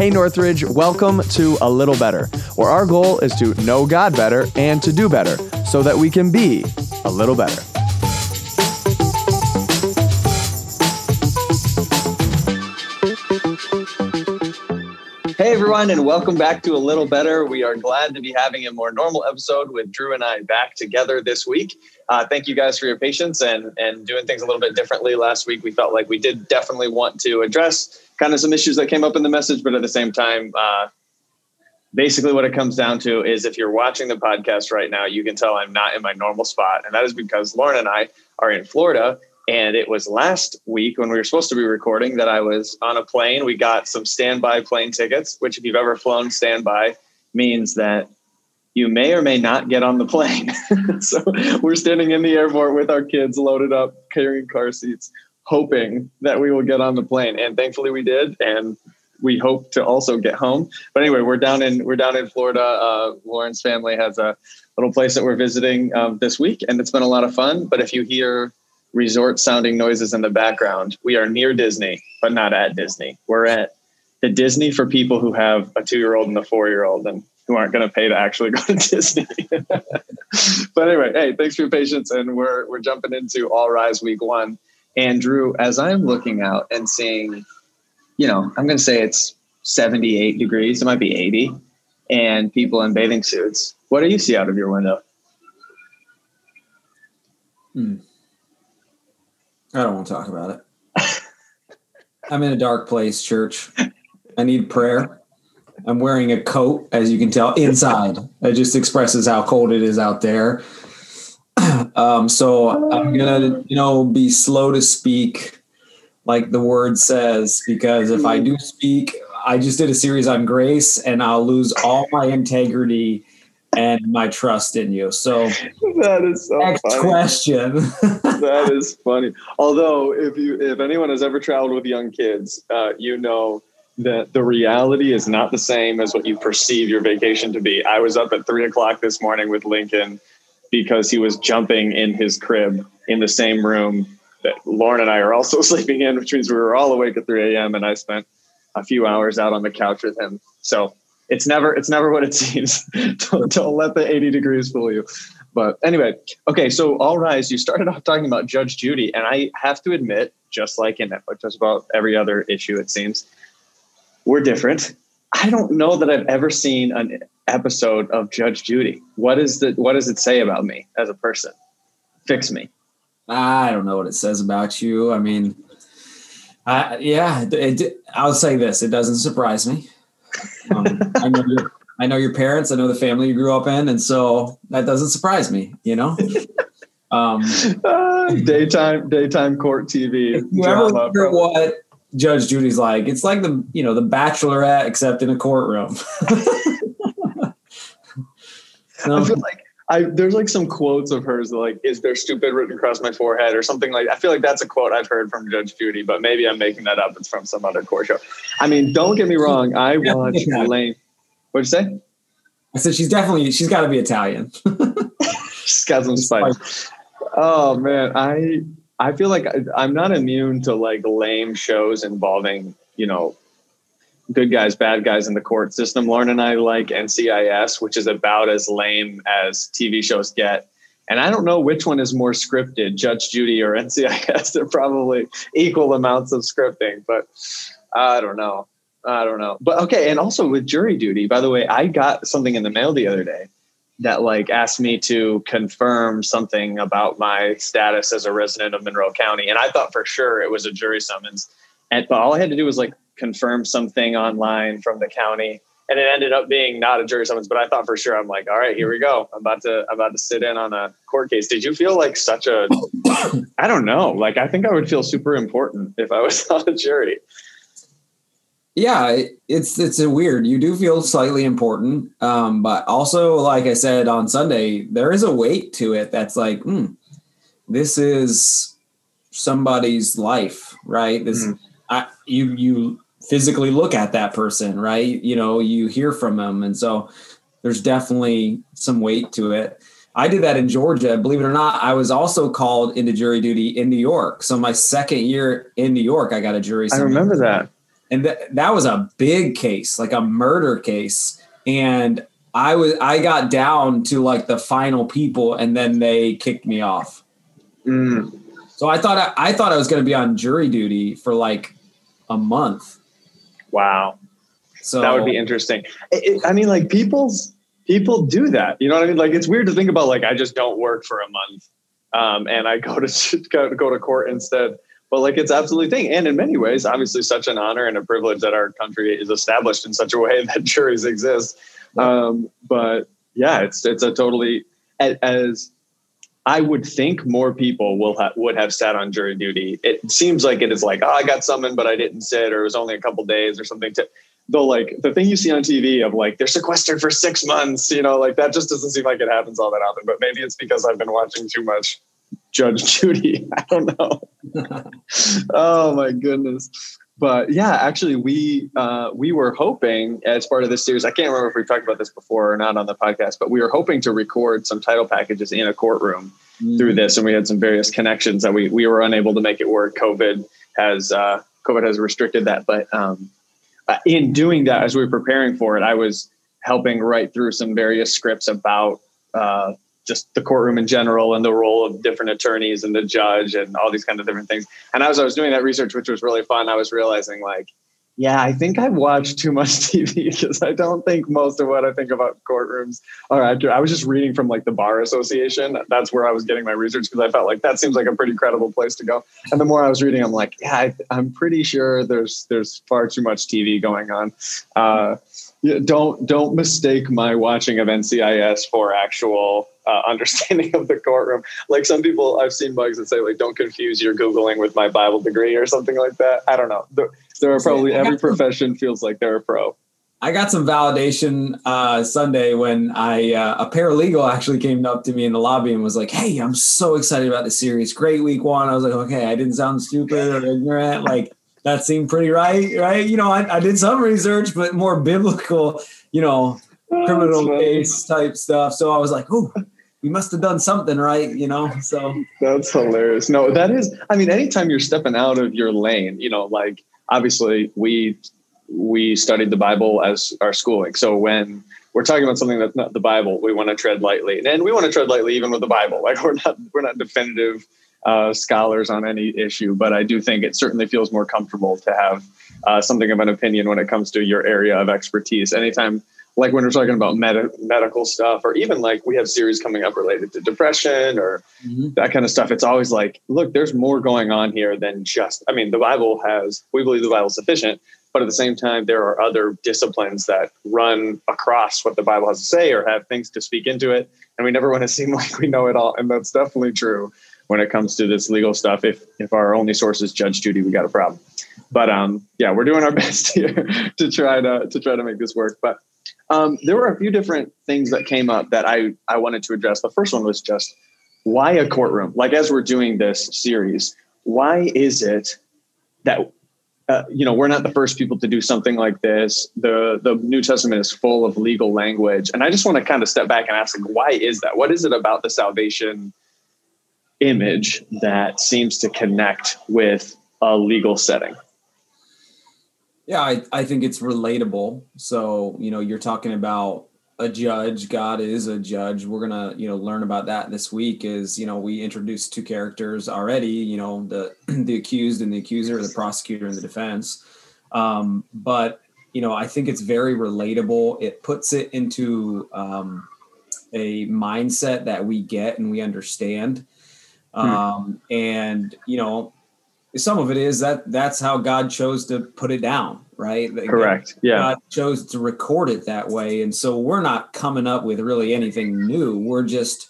Hey Northridge, welcome to A Little Better, where our goal is to know God better and to do better so that we can be a little better. Everyone, and welcome back to A Little Better. We are glad to be having a more normal episode with Drew and I back together this week. Uh, thank you guys for your patience and and doing things a little bit differently last week. We felt like we did definitely want to address kind of some issues that came up in the message, but at the same time, uh, basically what it comes down to is if you're watching the podcast right now, you can tell I'm not in my normal spot, and that is because Lauren and I are in Florida and it was last week when we were supposed to be recording that I was on a plane. We got some standby plane tickets, which, if you've ever flown standby, means that you may or may not get on the plane. so we're standing in the airport with our kids loaded up, carrying car seats, hoping that we will get on the plane. And thankfully we did. And we hope to also get home. But anyway, we're down in we're down in Florida. Uh, Lauren's family has a little place that we're visiting um, this week, and it's been a lot of fun. But if you hear resort sounding noises in the background. We are near Disney, but not at Disney. We're at the Disney for people who have a two year old and a four year old and who aren't going to pay to actually go to Disney. but anyway, hey, thanks for your patience. And we're, we're jumping into All Rise week one. And Drew, as I'm looking out and seeing, you know, I'm going to say it's 78 degrees, it might be 80, and people in bathing suits. What do you see out of your window? Hmm. I don't want to talk about it. I'm in a dark place, church. I need prayer. I'm wearing a coat, as you can tell, inside. It just expresses how cold it is out there. Um, so I'm gonna, you know, be slow to speak, like the word says, because if I do speak, I just did a series on grace, and I'll lose all my integrity and my trust in you. So that is so next funny. question. that is funny. Although, if you if anyone has ever traveled with young kids, uh, you know that the reality is not the same as what you perceive your vacation to be. I was up at three o'clock this morning with Lincoln because he was jumping in his crib in the same room that Lauren and I are also sleeping in, which means we were all awake at 3 a.m. And I spent a few hours out on the couch with him. So it's never it's never what it seems. don't, don't let the 80 degrees fool you. But anyway, okay, so all rise. You started off talking about Judge Judy, and I have to admit, just like in just about every other issue, it seems we're different. I don't know that I've ever seen an episode of Judge Judy. What is the what does it say about me as a person? Fix me. I don't know what it says about you. I mean, I, yeah, it, I'll say this: it doesn't surprise me. Um, I know your, I know your parents. I know the family you grew up in, and so that doesn't surprise me. You know, um, uh, daytime daytime court TV. If you ever wonder what Judge Judy's like, it's like the you know the Bachelorette except in a courtroom. I feel like I there's like some quotes of hers like "Is there stupid written across my forehead" or something like. I feel like that's a quote I've heard from Judge Judy, but maybe I'm making that up. It's from some other court show. I mean, don't get me wrong. I watch Elaine. What'd you say? I said she's definitely she's got to be Italian. she's got some spice. Oh man, I I feel like I'm not immune to like lame shows involving you know good guys, bad guys in the court system. Lauren and I like NCIS, which is about as lame as TV shows get. And I don't know which one is more scripted, Judge Judy or NCIS. They're probably equal amounts of scripting, but I don't know. I don't know. But okay, and also with jury duty, by the way, I got something in the mail the other day that like asked me to confirm something about my status as a resident of Monroe County. And I thought for sure it was a jury summons. And but all I had to do was like confirm something online from the county and it ended up being not a jury summons but i thought for sure i'm like all right here we go. I'm about to i'm about to sit in on a court case. Did you feel like such a i don't know like i think i would feel super important if i was on a jury. Yeah it's it's a weird you do feel slightly important um, but also like i said on sunday there is a weight to it that's like hmm, this is somebody's life right? This mm. I, you you physically look at that person, right? You know, you hear from them. And so there's definitely some weight to it. I did that in Georgia. Believe it or not, I was also called into jury duty in New York. So my second year in New York, I got a jury. I remember that. and th- that was a big case, like a murder case. And I was I got down to like the final people, and then they kicked me off. Mm. So I thought I, I thought I was going to be on jury duty for like a month. Wow. So that would be interesting. It, it, I mean, like people's people do that. You know what I mean? Like it's weird to think about. Like I just don't work for a month, um, and I go to go, go to court instead. But like it's absolutely thing, and in many ways, obviously, such an honor and a privilege that our country is established in such a way that juries exist. Um, but yeah, it's it's a totally as I would think more people will ha- would have sat on jury duty. It seems like it is like, oh, I got summoned, but I didn't sit, or it was only a couple days, or something. To though, like the thing you see on TV of like they're sequestered for six months, you know, like that just doesn't seem like it happens all that often. But maybe it's because I've been watching too much Judge Judy. I don't know. oh my goodness but yeah, actually, we uh, we were hoping as part of this series. I can't remember if we talked about this before or not on the podcast, but we were hoping to record some title packages in a courtroom mm-hmm. through this, and we had some various connections that we we were unable to make it work. COVID has uh, COVID has restricted that, but um, uh, in doing that, as we were preparing for it, I was helping write through some various scripts about uh, just the courtroom in general and the role of different attorneys and the judge and all these kind of different things. And as I was doing that research, which was really fun, I was realizing like, yeah, I think I've watched too much TV because I don't think most of what I think about courtrooms are accurate. I was just reading from like the Bar Association. That's where I was getting my research because I felt like that seems like a pretty credible place to go. And the more I was reading, I'm like, yeah, I, am pretty sure there's there's far too much TV going on. Uh, yeah, don't don't mistake my watching of NCIS for actual uh, understanding of the courtroom. Like some people, I've seen bugs that say like, "Don't confuse your googling with my Bible degree" or something like that. I don't know. There, there are probably every profession feels like they're a pro. I got some validation uh, Sunday when I uh, a paralegal actually came up to me in the lobby and was like, "Hey, I'm so excited about the series. Great week one." I was like, "Okay, I didn't sound stupid or ignorant. Like that seemed pretty right, right? You know, I, I did some research, but more biblical, you know, oh, criminal case type stuff. So I was like, oh, we must have done something right, you know. So that's hilarious. No, that is. I mean, anytime you're stepping out of your lane, you know, like obviously we we studied the Bible as our schooling. So when we're talking about something that's not the Bible, we want to tread lightly, and we want to tread lightly even with the Bible. Like we're not we're not definitive uh, scholars on any issue, but I do think it certainly feels more comfortable to have uh, something of an opinion when it comes to your area of expertise. Anytime, like when we're talking about med- medical stuff, or even like we have series coming up related to depression or mm-hmm. that kind of stuff, it's always like, look, there's more going on here than just. I mean, the Bible has. We believe the Bible is sufficient, but at the same time, there are other disciplines that run across what the Bible has to say or have things to speak into it, and we never want to seem like we know it all, and that's definitely true when it comes to this legal stuff. If if our only source is Judge Judy, we got a problem. But um, yeah, we're doing our best here to try to to try to make this work. But um, there were a few different things that came up that I I wanted to address. The first one was just why a courtroom? Like as we're doing this series, why is it that uh, you know we're not the first people to do something like this the the new testament is full of legal language and i just want to kind of step back and ask like why is that what is it about the salvation image that seems to connect with a legal setting. Yeah, I, I think it's relatable. So, you know, you're talking about a judge. God is a judge. We're gonna, you know, learn about that this week. Is you know, we introduced two characters already. You know, the the accused and the accuser, the prosecutor and the defense. Um, but you know, I think it's very relatable. It puts it into um, a mindset that we get and we understand. Hmm. Um, and you know, some of it is that that's how God chose to put it down, right? Correct. Yeah. God chose to record it that way. And so we're not coming up with really anything new. We're just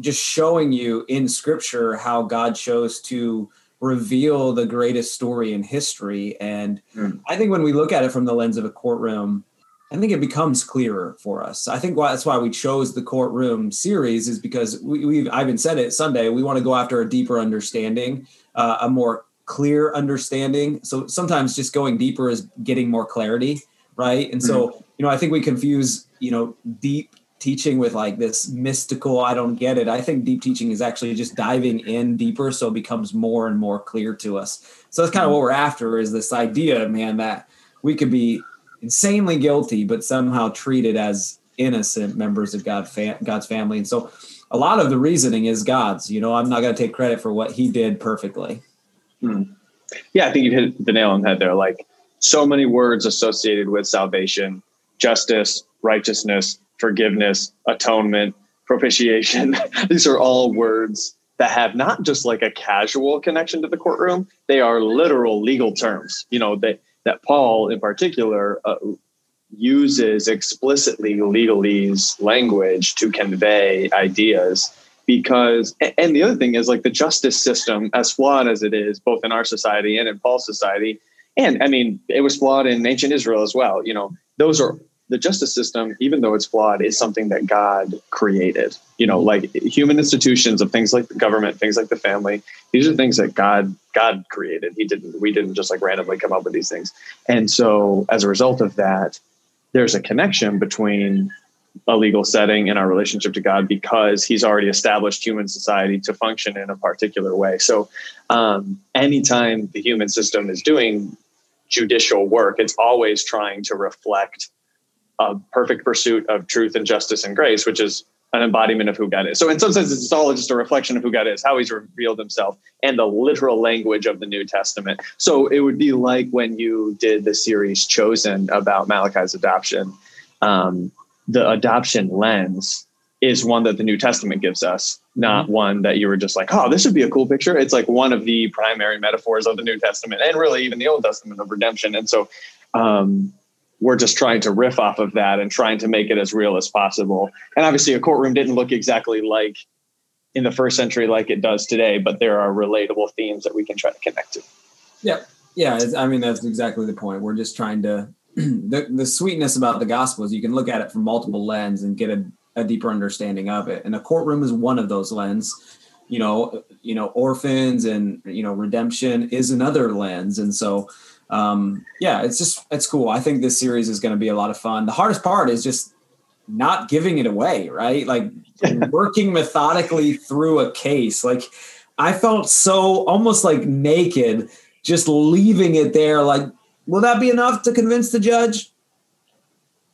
just showing you in scripture how God chose to reveal the greatest story in history. And mm. I think when we look at it from the lens of a courtroom, I think it becomes clearer for us. I think why, that's why we chose the courtroom series is because we, have I've been said it Sunday. We want to go after a deeper understanding, uh, a more clear understanding. So sometimes just going deeper is getting more clarity, right? And so mm-hmm. you know, I think we confuse you know deep teaching with like this mystical, I don't get it. I think deep teaching is actually just diving in deeper so it becomes more and more clear to us. So that's kind of what we're after is this idea, man, that we could be insanely guilty, but somehow treated as innocent members of God, God's family. And so a lot of the reasoning is God's. You know, I'm not going to take credit for what He did perfectly. Hmm. Yeah, I think you hit the nail on the head there. Like so many words associated with salvation, justice, righteousness, forgiveness, atonement, propitiation. These are all words that have not just like a casual connection to the courtroom; they are literal legal terms. You know that that Paul, in particular, uh, uses explicitly legalese language to convey ideas because and the other thing is like the justice system as flawed as it is both in our society and in paul's society and i mean it was flawed in ancient israel as well you know those are the justice system even though it's flawed is something that god created. You know like human institutions of things like the government things like the family these are things that god god created. He didn't we didn't just like randomly come up with these things. And so as a result of that there's a connection between a legal setting and our relationship to God because He's already established human society to function in a particular way. So, um, anytime the human system is doing judicial work, it's always trying to reflect a perfect pursuit of truth and justice and grace, which is an embodiment of who God is. So, in some sense, it's all just a reflection of who God is, how He's revealed Himself, and the literal language of the New Testament. So, it would be like when you did the series Chosen about Malachi's adoption. Um, the adoption lens is one that the New Testament gives us, not mm-hmm. one that you were just like, oh, this would be a cool picture. It's like one of the primary metaphors of the New Testament and really even the Old Testament of redemption. And so, um, we're just trying to riff off of that and trying to make it as real as possible. And obviously, a courtroom didn't look exactly like in the first century like it does today, but there are relatable themes that we can try to connect to. Yeah, yeah. I mean, that's exactly the point. We're just trying to the the sweetness about the gospel is you can look at it from multiple lens and get a, a deeper understanding of it. And a courtroom is one of those lens. You know, you know, orphans and you know, redemption is another lens. And so um, yeah, it's just it's cool. I think this series is going to be a lot of fun. The hardest part is just not giving it away, right? Like working methodically through a case. Like I felt so almost like naked just leaving it there like will that be enough to convince the judge?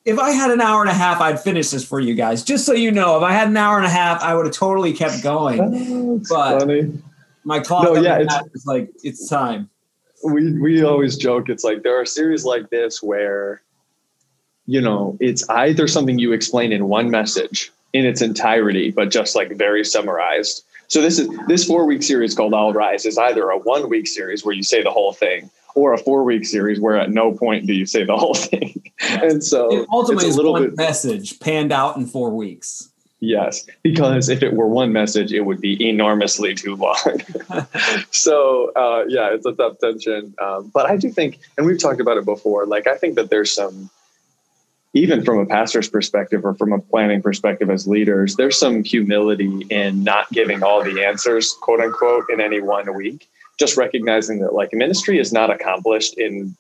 If I had an hour and a half, I'd finish this for you guys. Just so you know, if I had an hour and a half, I would have totally kept going. but funny. my clock no, yeah, it's, like it's time we we always joke it's like there are series like this where you know it's either something you explain in one message in its entirety but just like very summarized. So this is this four week series called all rise is either a one week series where you say the whole thing or a four week series where at no point do you say the whole thing. And so it ultimately it's a little bit message panned out in four weeks Yes, because if it were one message, it would be enormously too long. so uh, yeah, it's a tough tension. Um, but I do think, and we've talked about it before. Like I think that there's some, even from a pastor's perspective or from a planning perspective as leaders, there's some humility in not giving all the answers, quote unquote, in any one week. Just recognizing that like ministry is not accomplished in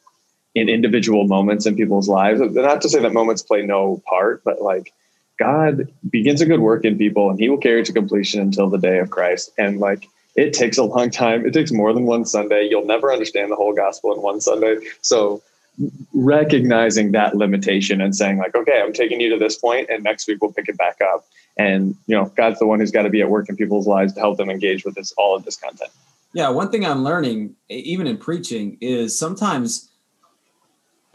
in individual moments in people's lives. Not to say that moments play no part, but like God begins a good work in people and he will carry it to completion until the day of Christ. And like it takes a long time. It takes more than one Sunday. You'll never understand the whole gospel in one Sunday. So recognizing that limitation and saying like, okay, I'm taking you to this point and next week we'll pick it back up. And you know, God's the one who's got to be at work in people's lives to help them engage with this all of this content. Yeah, one thing I'm learning even in preaching is sometimes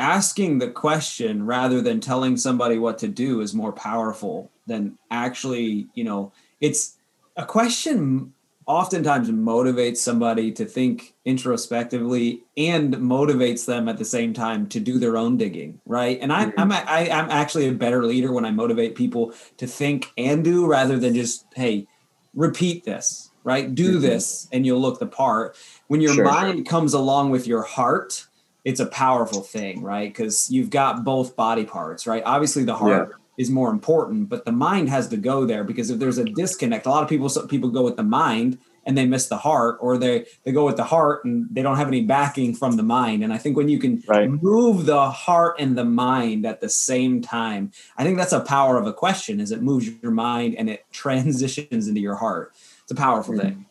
asking the question rather than telling somebody what to do is more powerful than actually, you know, it's a question oftentimes motivates somebody to think introspectively and motivates them at the same time to do their own digging right and I, mm-hmm. I'm, I, am actually a better leader when i motivate people to think and do rather than just hey repeat this right do mm-hmm. this and you'll look the part when your sure, mind comes along with your heart it's a powerful thing, right? Because you've got both body parts, right? Obviously, the heart yeah. is more important, but the mind has to go there because if there's a disconnect, a lot of people people go with the mind and they miss the heart or they they go with the heart and they don't have any backing from the mind and i think when you can right. move the heart and the mind at the same time i think that's a power of a question is it moves your mind and it transitions into your heart it's a powerful mm-hmm. thing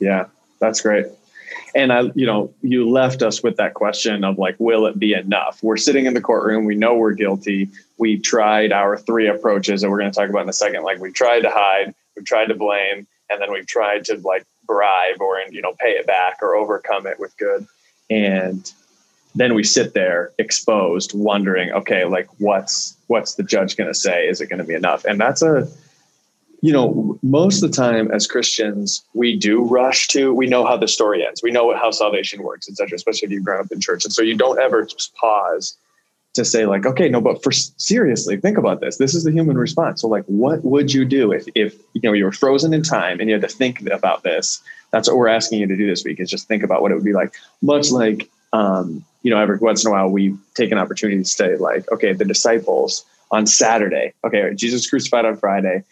yeah that's great and I, you know, you left us with that question of like, will it be enough? We're sitting in the courtroom. We know we're guilty. We tried our three approaches that we're going to talk about in a second. Like we tried to hide, we've tried to blame, and then we've tried to like bribe or, you know, pay it back or overcome it with good. And then we sit there exposed, wondering, okay, like what's, what's the judge going to say? Is it going to be enough? And that's a, you know, most of the time as Christians, we do rush to, we know how the story ends. We know how salvation works, etc. especially if you've grown up in church. And so you don't ever just pause to say like, okay, no, but for seriously, think about this. This is the human response. So like, what would you do if, if, you know, you were frozen in time and you had to think about this? That's what we're asking you to do this week is just think about what it would be like. Much like, um, you know, every once in a while we take an opportunity to say like, okay, the disciples on Saturday, okay, Jesus crucified on Friday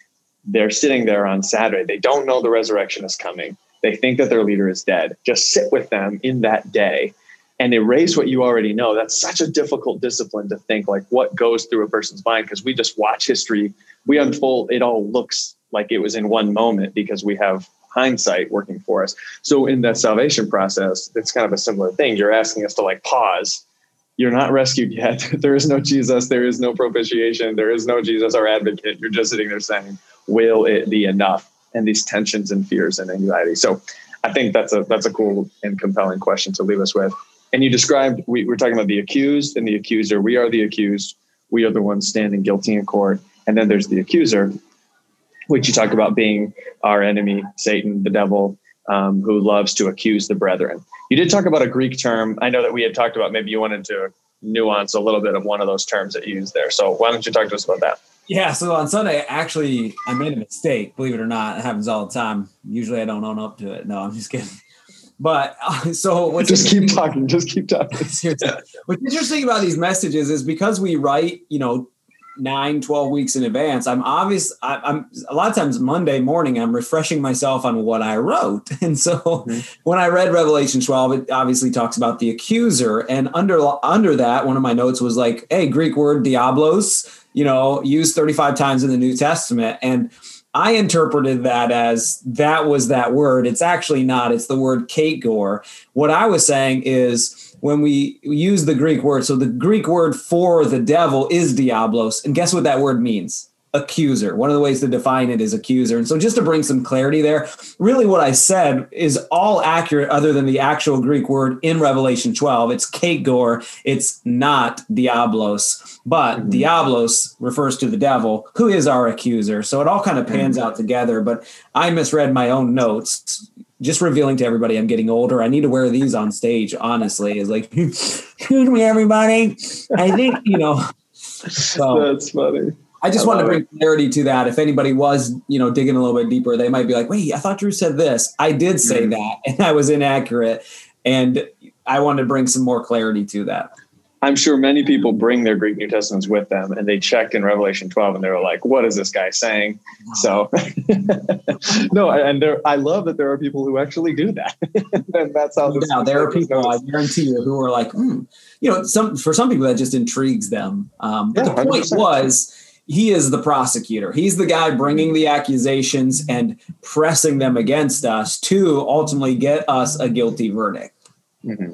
they're sitting there on Saturday. They don't know the resurrection is coming. They think that their leader is dead. Just sit with them in that day and erase what you already know. That's such a difficult discipline to think like what goes through a person's mind because we just watch history. We unfold, it all looks like it was in one moment because we have hindsight working for us. So in that salvation process, it's kind of a similar thing. You're asking us to like pause. You're not rescued yet. there is no Jesus. There is no propitiation. There is no Jesus, our advocate. You're just sitting there saying, will it be enough? And these tensions and fears and anxiety. So I think that's a that's a cool and compelling question to leave us with. And you described we, we're talking about the accused and the accuser. We are the accused. We are the ones standing guilty in court. And then there's the accuser, which you talk about being our enemy, Satan, the devil, um, who loves to accuse the brethren. You did talk about a Greek term. I know that we had talked about maybe you wanted to nuance a little bit of one of those terms that you used there. So why don't you talk to us about that? Yeah, so on Sunday, actually, I made a mistake. Believe it or not, it happens all the time. Usually, I don't own up to it. No, I'm just kidding. But uh, so what's just keep talking. Just keep talking. what's interesting about these messages is because we write, you know, nine, 12 weeks in advance. I'm obvious. I, am a lot of times Monday morning, I'm refreshing myself on what I wrote. And so mm-hmm. when I read Revelation 12, it obviously talks about the accuser. And under, under that, one of my notes was like, Hey, Greek word diablos, you know, used 35 times in the New Testament. And I interpreted that as that was that word. It's actually not. It's the word kagor. What I was saying is when we use the Greek word. So the Greek word for the devil is diablos. And guess what that word means? Accuser. One of the ways to define it is accuser. And so just to bring some clarity there, really what I said is all accurate other than the actual Greek word in Revelation 12. It's kagor. It's not diablos, but mm-hmm. diablos refers to the devil who is our accuser. So it all kind of pans mm-hmm. out together, but I misread my own notes just revealing to everybody I'm getting older. I need to wear these on stage, honestly. Is like, excuse me, everybody. I think, you know. So That's funny. I just I want to bring it. clarity to that. If anybody was, you know, digging a little bit deeper, they might be like, wait, I thought Drew said this. I did say mm-hmm. that, and I was inaccurate. And I wanted to bring some more clarity to that. I'm sure many people bring their Greek New Testaments with them and they checked in Revelation 12 and they were like, what is this guy saying? So, no, and there, I love that there are people who actually do that. and that's how yeah, there are people, goes. I guarantee you, who are like, hmm. you know, some for some people that just intrigues them. Um, but yeah, the point 100%. was, he is the prosecutor. He's the guy bringing the accusations and pressing them against us to ultimately get us a guilty verdict. Mm-hmm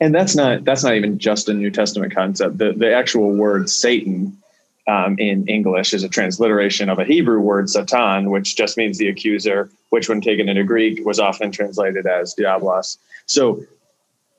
and that's not that's not even just a New Testament concept. The the actual word Satan um, in English is a transliteration of a Hebrew word Satan, which just means the accuser, which when taken into Greek was often translated as diablos. So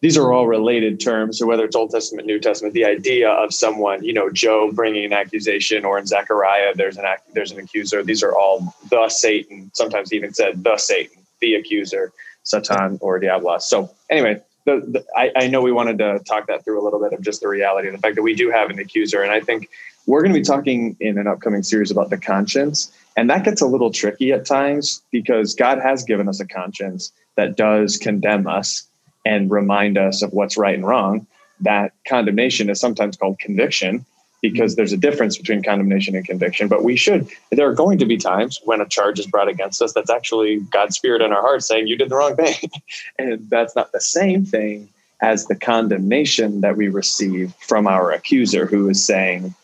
these are all related terms. So whether it's Old Testament, New Testament, the idea of someone, you know, Job bringing an accusation, or in Zechariah, there's an there's an accuser. These are all the Satan. Sometimes even said the Satan, the accuser, Satan, or Diablos. So anyway, the, the I, I, know we wanted to talk that through a little bit of just the reality of the fact that we do have an accuser. And I think we're going to be talking in an upcoming series about the conscience. And that gets a little tricky at times because God has given us a conscience that does condemn us and remind us of what's right and wrong. That condemnation is sometimes called conviction. because mm-hmm. there's a difference between condemnation and conviction. But we should, there are going to be times when a charge is brought against us that's actually God's spirit in our heart saying you did the wrong thing. and that's not the same thing as the condemnation that we receive from our accuser who is saying,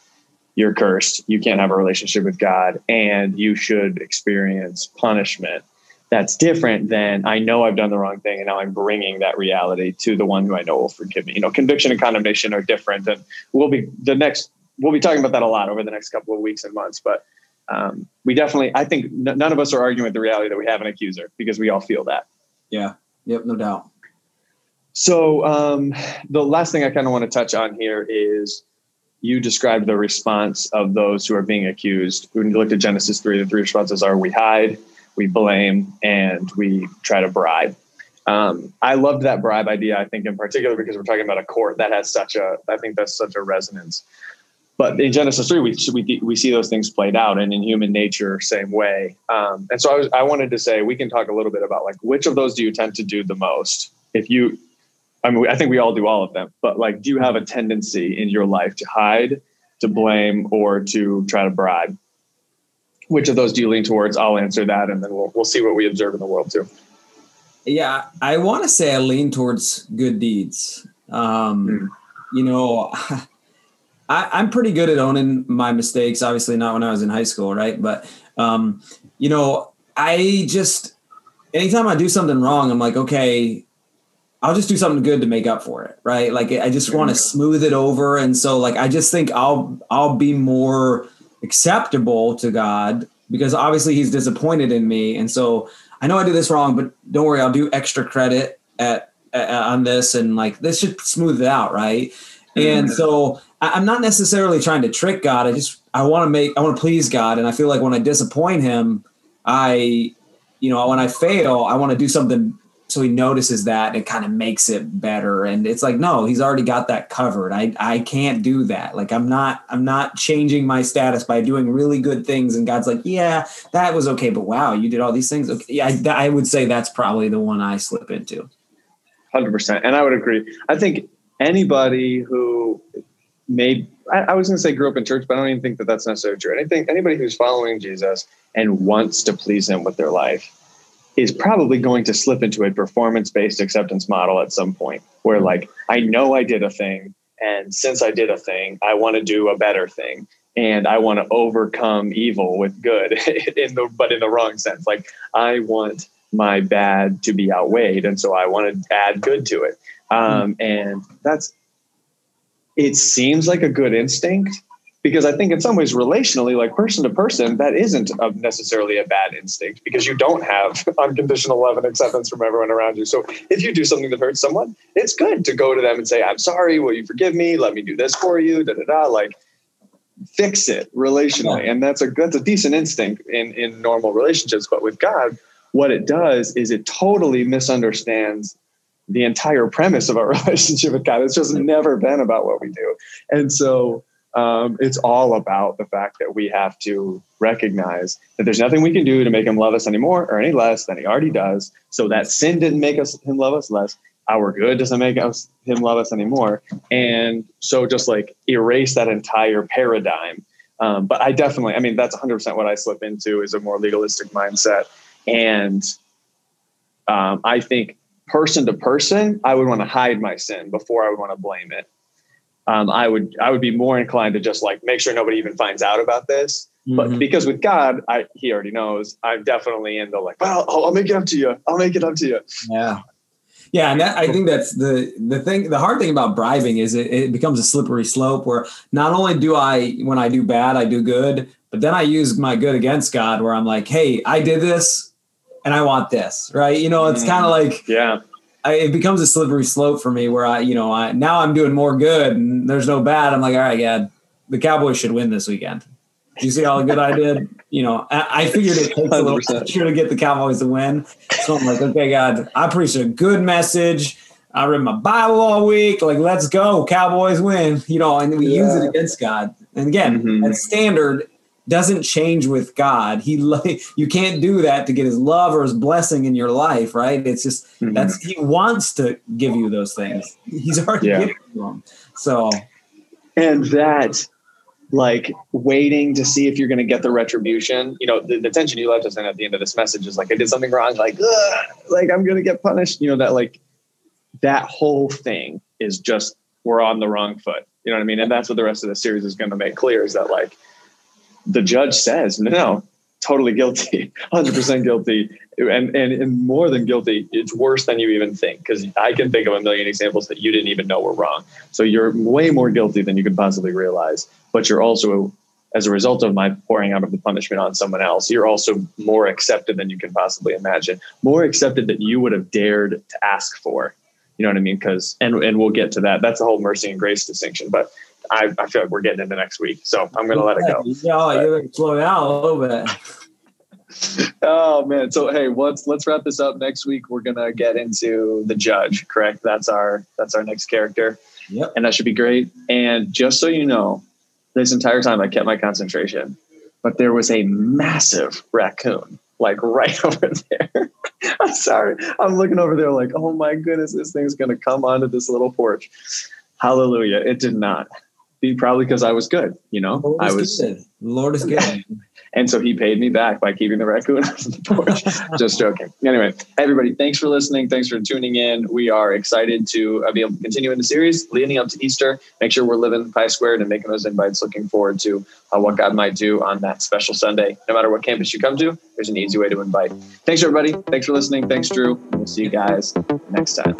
you're cursed, you can't have a relationship with God, and you should experience punishment that's different than I know I've done the wrong thing and now I'm bringing that reality to the one who I know will forgive me. You know, conviction and condemnation are different, and we'll be the next. We'll be talking about that a lot over the next couple of weeks and months. But um, we definitely, I think, n- none of us are arguing with the reality that we have an accuser because we all feel that. Yeah. Yep. No doubt. So um, the last thing I kind of want to touch on here is you described the response of those who are being accused. When you looked at Genesis three, the three responses are: we hide, we blame, and we try to bribe. Um, I loved that bribe idea. I think in particular because we're talking about a court that has such a. I think that's such a resonance. But in Genesis three, we we we see those things played out, and in human nature, same way. Um, and so I was I wanted to say we can talk a little bit about like which of those do you tend to do the most? If you, I mean, I think we all do all of them. But like, do you have a tendency in your life to hide, to blame, or to try to bribe? Which of those do you lean towards? I'll answer that, and then we'll we'll see what we observe in the world too. Yeah, I want to say I lean towards good deeds. Um, mm. You know, I, am pretty good at owning my mistakes. Obviously, not when I was in high school, right? But um, you know, I just anytime I do something wrong, I'm like, okay, I'll just do something good to make up for it, right? Like I just want to smooth it over, and so like I just think I'll I'll be more acceptable to God because obviously he's disappointed in me. And so I know I did this wrong, but don't worry, I'll do extra credit at, at on this and like this should smooth it out, right? And mm-hmm. so I, I'm not necessarily trying to trick God. I just I want to make I want to please God, and I feel like when I disappoint Him, I, you know, when I fail, I want to do something so he notices that and it kind of makes it better. And it's like no he's already got that covered. I i can't do that. Like i'm not i'm not changing my status by doing really good things and god's like yeah that was okay but wow you did all these things. Okay yeah i, I would say that's probably the one i slip into. 100% and i would agree. I think anybody who made I, I was going to say grew up in church but i don't even think that that's necessarily true. I think anybody who's following jesus and wants to please him with their life is probably going to slip into a performance based acceptance model at some point where like I know I did a thing and since I did a thing I want to do a better thing and I want to overcome evil with good in the but in the wrong sense. Like I want my bad to be outweighed and so I want to add good to it. Um, and that's it seems like a good instinct because I think in some ways relationally, like person to person, that isn't a necessarily a bad instinct because you don't have unconditional love and acceptance from everyone around you. So if you do something that hurts someone, it's good to go to them and say, "I'm sorry. Will you forgive me? Let me do this for you." Da da da. Like fix it relationally, and that's a that's a decent instinct in in normal relationships. But with God, what it does is it totally misunderstands the entire premise of our relationship with God. It's just never been about what we do, and so um, it's all about the fact that we have to recognize that there's nothing we can do to make him love us anymore or any less than he already does. So that sin didn't make us him love us less. Our good doesn't make us him love us anymore. And so just like erase that entire paradigm. Um, but I definitely, I mean, that's 100% what I slip into is a more legalistic mindset. And um, I think person to person, I would want to hide my sin before I would want to blame it um, I would I would be more inclined to just like make sure nobody even finds out about this. Mm-hmm. But because with God, I, He already knows. I'm definitely in the like, well, I'll, I'll make it up to you. I'll make it up to you. Yeah, yeah, and that, I think that's the the thing. The hard thing about bribing is it, it becomes a slippery slope where not only do I when I do bad, I do good, but then I use my good against God, where I'm like, hey, I did this, and I want this, right? You know, it's kind of like yeah I, it becomes a slippery slope for me where I, you know, I now I'm doing more good and there's no bad. I'm like, all right, yeah, the Cowboys should win this weekend. Do you see all the good I did? You know, I, I figured it takes 100%. a little pressure to get the Cowboys to win. So I'm like, okay, God, I preached a good message. I read my Bible all week. Like, let's go, Cowboys win. You know, and we yeah. use it against God. And again, mm-hmm. that standard doesn't change with God. He you can't do that to get his love or his blessing in your life, right? It's just mm-hmm. that's he wants to give you those things. He's already yeah. given them. So and that like waiting to see if you're going to get the retribution. You know, the, the tension you left us in at the end of this message is like, I did something wrong, like, like I'm going to get punished. You know, that like that whole thing is just we're on the wrong foot. You know what I mean? And that's what the rest of the series is going to make clear is that like the judge says, no, totally guilty, 100% guilty. And, and, and more than guilty, it's worse than you even think because I can think of a million examples that you didn't even know were wrong. So you're way more guilty than you could possibly realize. But you're also, as a result of my pouring out of the punishment on someone else, you're also more accepted than you can possibly imagine, more accepted than you would have dared to ask for. You know what I mean? Because and and we'll get to that. That's the whole mercy and grace distinction. But I, I feel like we're getting into next week, so I'm going to let it go. Yeah, you're going to slow down a little bit. oh man! So hey, let's let's wrap this up. Next week we're gonna get into the judge. Correct? That's our that's our next character. Yep. And that should be great. And just so you know, this entire time I kept my concentration, but there was a massive raccoon like right over there. I'm sorry. I'm looking over there like, oh my goodness, this thing's gonna come onto this little porch. Hallelujah! It did not be probably because I was good. You know, I was. Good. Lord is good. and so he paid me back by keeping the raccoon on the porch. Just joking. Anyway, everybody, thanks for listening. Thanks for tuning in. We are excited to uh, be able to continue in the series leading up to Easter. Make sure we're living Pi Squared and making those invites. Looking forward to uh, what God might do on that special Sunday. No matter what campus you come to, there's an easy way to invite. Thanks, everybody. Thanks for listening. Thanks, Drew. We'll see you guys next time.